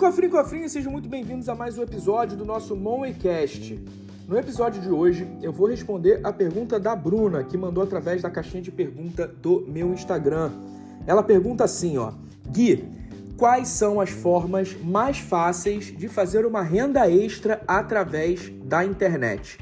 cofrinho cofrinha, sejam muito bem-vindos a mais um episódio do nosso Moneycast. No episódio de hoje, eu vou responder a pergunta da Bruna, que mandou através da caixinha de pergunta do meu Instagram. Ela pergunta assim, ó: "Gui, quais são as formas mais fáceis de fazer uma renda extra através da internet?"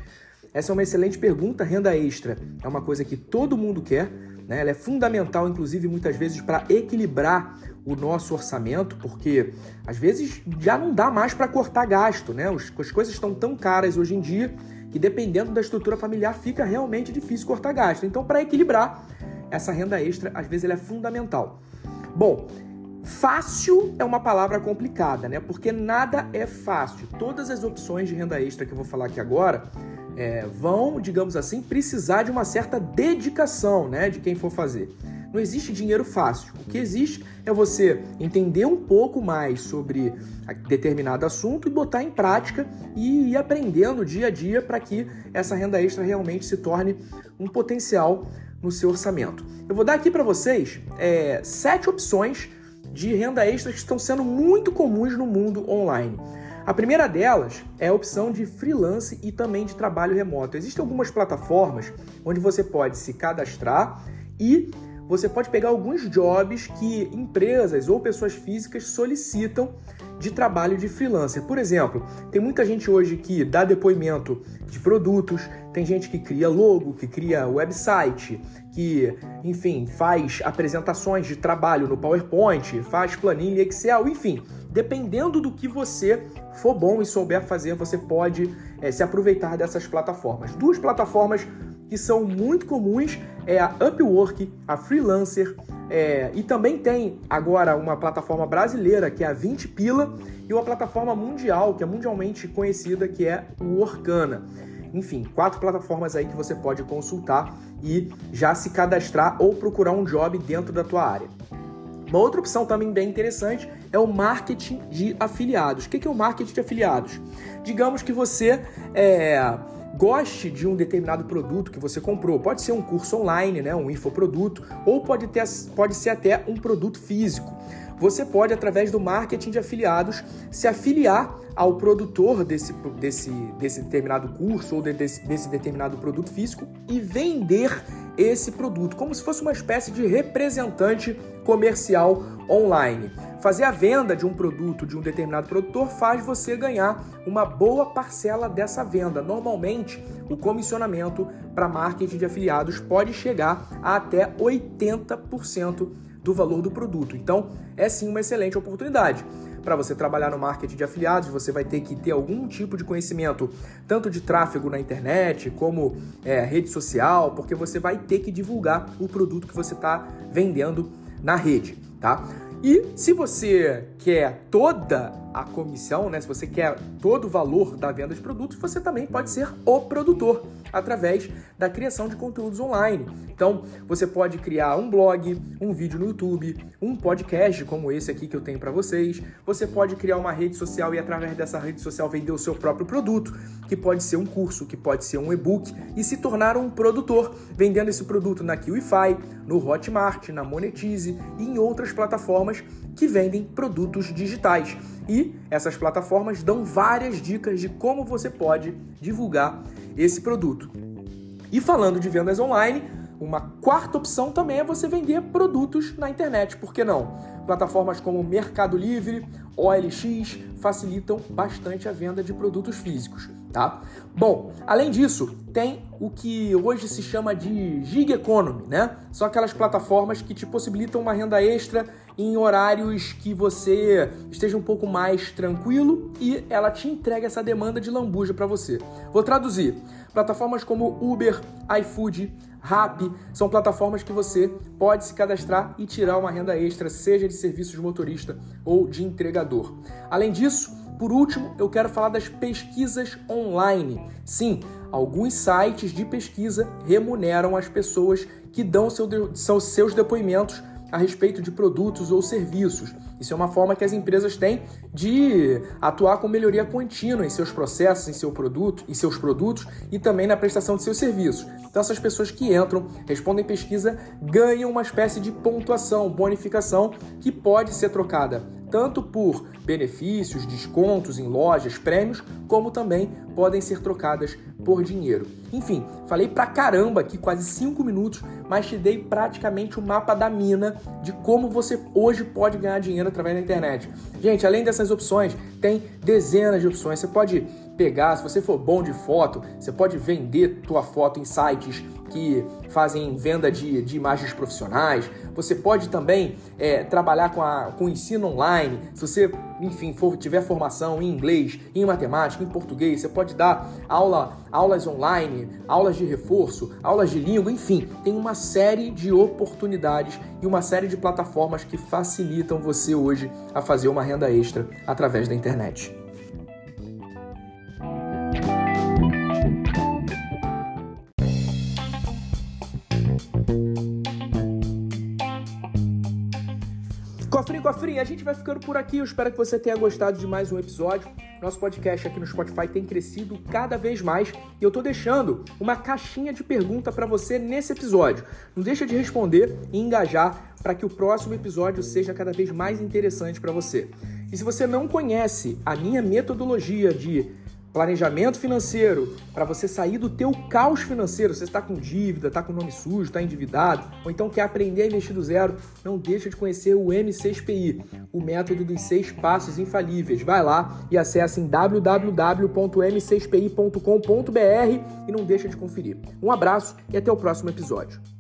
Essa é uma excelente pergunta, renda extra. É uma coisa que todo mundo quer, né? Ela é fundamental, inclusive, muitas vezes, para equilibrar o nosso orçamento, porque às vezes já não dá mais para cortar gasto, né? As coisas estão tão caras hoje em dia que, dependendo da estrutura familiar, fica realmente difícil cortar gasto. Então, para equilibrar, essa renda extra, às vezes, ela é fundamental. Bom, Fácil é uma palavra complicada, né? Porque nada é fácil. Todas as opções de renda extra que eu vou falar aqui agora é, vão, digamos assim, precisar de uma certa dedicação né, de quem for fazer. Não existe dinheiro fácil. O que existe é você entender um pouco mais sobre determinado assunto e botar em prática e ir aprendendo dia a dia para que essa renda extra realmente se torne um potencial no seu orçamento. Eu vou dar aqui para vocês é, sete opções de renda extra que estão sendo muito comuns no mundo online. A primeira delas é a opção de freelance e também de trabalho remoto. Existem algumas plataformas onde você pode se cadastrar e você pode pegar alguns jobs que empresas ou pessoas físicas solicitam de trabalho de freelancer. Por exemplo, tem muita gente hoje que dá depoimento de produtos, tem gente que cria logo, que cria website, que, enfim, faz apresentações de trabalho no PowerPoint, faz planilha Excel, enfim. Dependendo do que você for bom e souber fazer, você pode é, se aproveitar dessas plataformas. Duas plataformas que são muito comuns é a Upwork, a Freelancer, é, e também tem agora uma plataforma brasileira que é a 20 Pila e uma plataforma mundial que é mundialmente conhecida que é o Orkana. Enfim, quatro plataformas aí que você pode consultar e já se cadastrar ou procurar um job dentro da tua área. Uma outra opção também bem interessante é o marketing de afiliados. O que é o marketing de afiliados? Digamos que você é, goste de um determinado produto que você comprou. Pode ser um curso online, né, um infoproduto, ou pode, ter, pode ser até um produto físico. Você pode, através do marketing de afiliados, se afiliar ao produtor desse, desse, desse determinado curso ou desse, desse determinado produto físico e vender esse produto, como se fosse uma espécie de representante comercial online. Fazer a venda de um produto de um determinado produtor faz você ganhar uma boa parcela dessa venda. Normalmente, o comissionamento para marketing de afiliados pode chegar a até 80% do valor do produto. Então, é sim uma excelente oportunidade. Para você trabalhar no marketing de afiliados, você vai ter que ter algum tipo de conhecimento, tanto de tráfego na internet, como é, rede social, porque você vai ter que divulgar o produto que você está vendendo na rede, tá? E se você quer toda a comissão, né? Se você quer todo o valor da venda de produtos, você também pode ser o produtor através da criação de conteúdos online. Então, você pode criar um blog, um vídeo no YouTube, um podcast como esse aqui que eu tenho para vocês. Você pode criar uma rede social e através dessa rede social vender o seu próprio produto, que pode ser um curso, que pode ser um e-book e se tornar um produtor, vendendo esse produto na Kiwify, no Hotmart, na Monetize e em outras plataformas que vendem produtos digitais. E essas plataformas dão várias dicas de como você pode divulgar esse produto. E falando de vendas online, uma quarta opção também é você vender produtos na internet, por que não? Plataformas como Mercado Livre, OLX facilitam bastante a venda de produtos físicos, tá? Bom, além disso, tem o que hoje se chama de gig economy, né? São aquelas plataformas que te possibilitam uma renda extra em horários que você esteja um pouco mais tranquilo e ela te entrega essa demanda de lambuja para você. Vou traduzir. Plataformas como Uber, iFood, Rappi são plataformas que você pode se cadastrar e tirar uma renda extra, seja de serviço de motorista ou de entregador. Além disso, por último, eu quero falar das pesquisas online. Sim, alguns sites de pesquisa remuneram as pessoas que dão seu, seus depoimentos a respeito de produtos ou serviços. Isso é uma forma que as empresas têm de atuar com melhoria contínua em seus processos, em seu produto, em seus produtos e também na prestação de seus serviços. Então essas pessoas que entram, respondem pesquisa, ganham uma espécie de pontuação, bonificação que pode ser trocada tanto por benefícios, descontos em lojas, prêmios, como também podem ser trocadas por dinheiro. Enfim, falei pra caramba aqui, quase 5 minutos, mas te dei praticamente o mapa da mina de como você hoje pode ganhar dinheiro através da internet. Gente, além dessas opções, tem dezenas de opções. Você pode pegar, se você for bom de foto, você pode vender tua foto em sites que fazem venda de, de imagens profissionais. Você pode também é, trabalhar com, a, com ensino online. Se você, enfim, for, tiver formação em inglês, em matemática, em português, você pode dar aula, aulas online, aulas de reforço, aulas de língua, enfim, tem uma série de oportunidades e uma série de plataformas que facilitam você hoje a fazer uma renda extra através da internet. Cofrinho, cofrinho, a gente vai ficando por aqui. Eu espero que você tenha gostado de mais um episódio. Nosso podcast aqui no Spotify tem crescido cada vez mais e eu tô deixando uma caixinha de pergunta para você nesse episódio. Não deixa de responder e engajar para que o próximo episódio seja cada vez mais interessante para você. E se você não conhece a minha metodologia de planejamento financeiro, para você sair do teu caos financeiro, você está com dívida, está com nome sujo, está endividado, ou então quer aprender a investir do zero, não deixa de conhecer o M6PI, o método dos seis passos infalíveis. Vai lá e acesse em www.m6pi.com.br e não deixa de conferir. Um abraço e até o próximo episódio.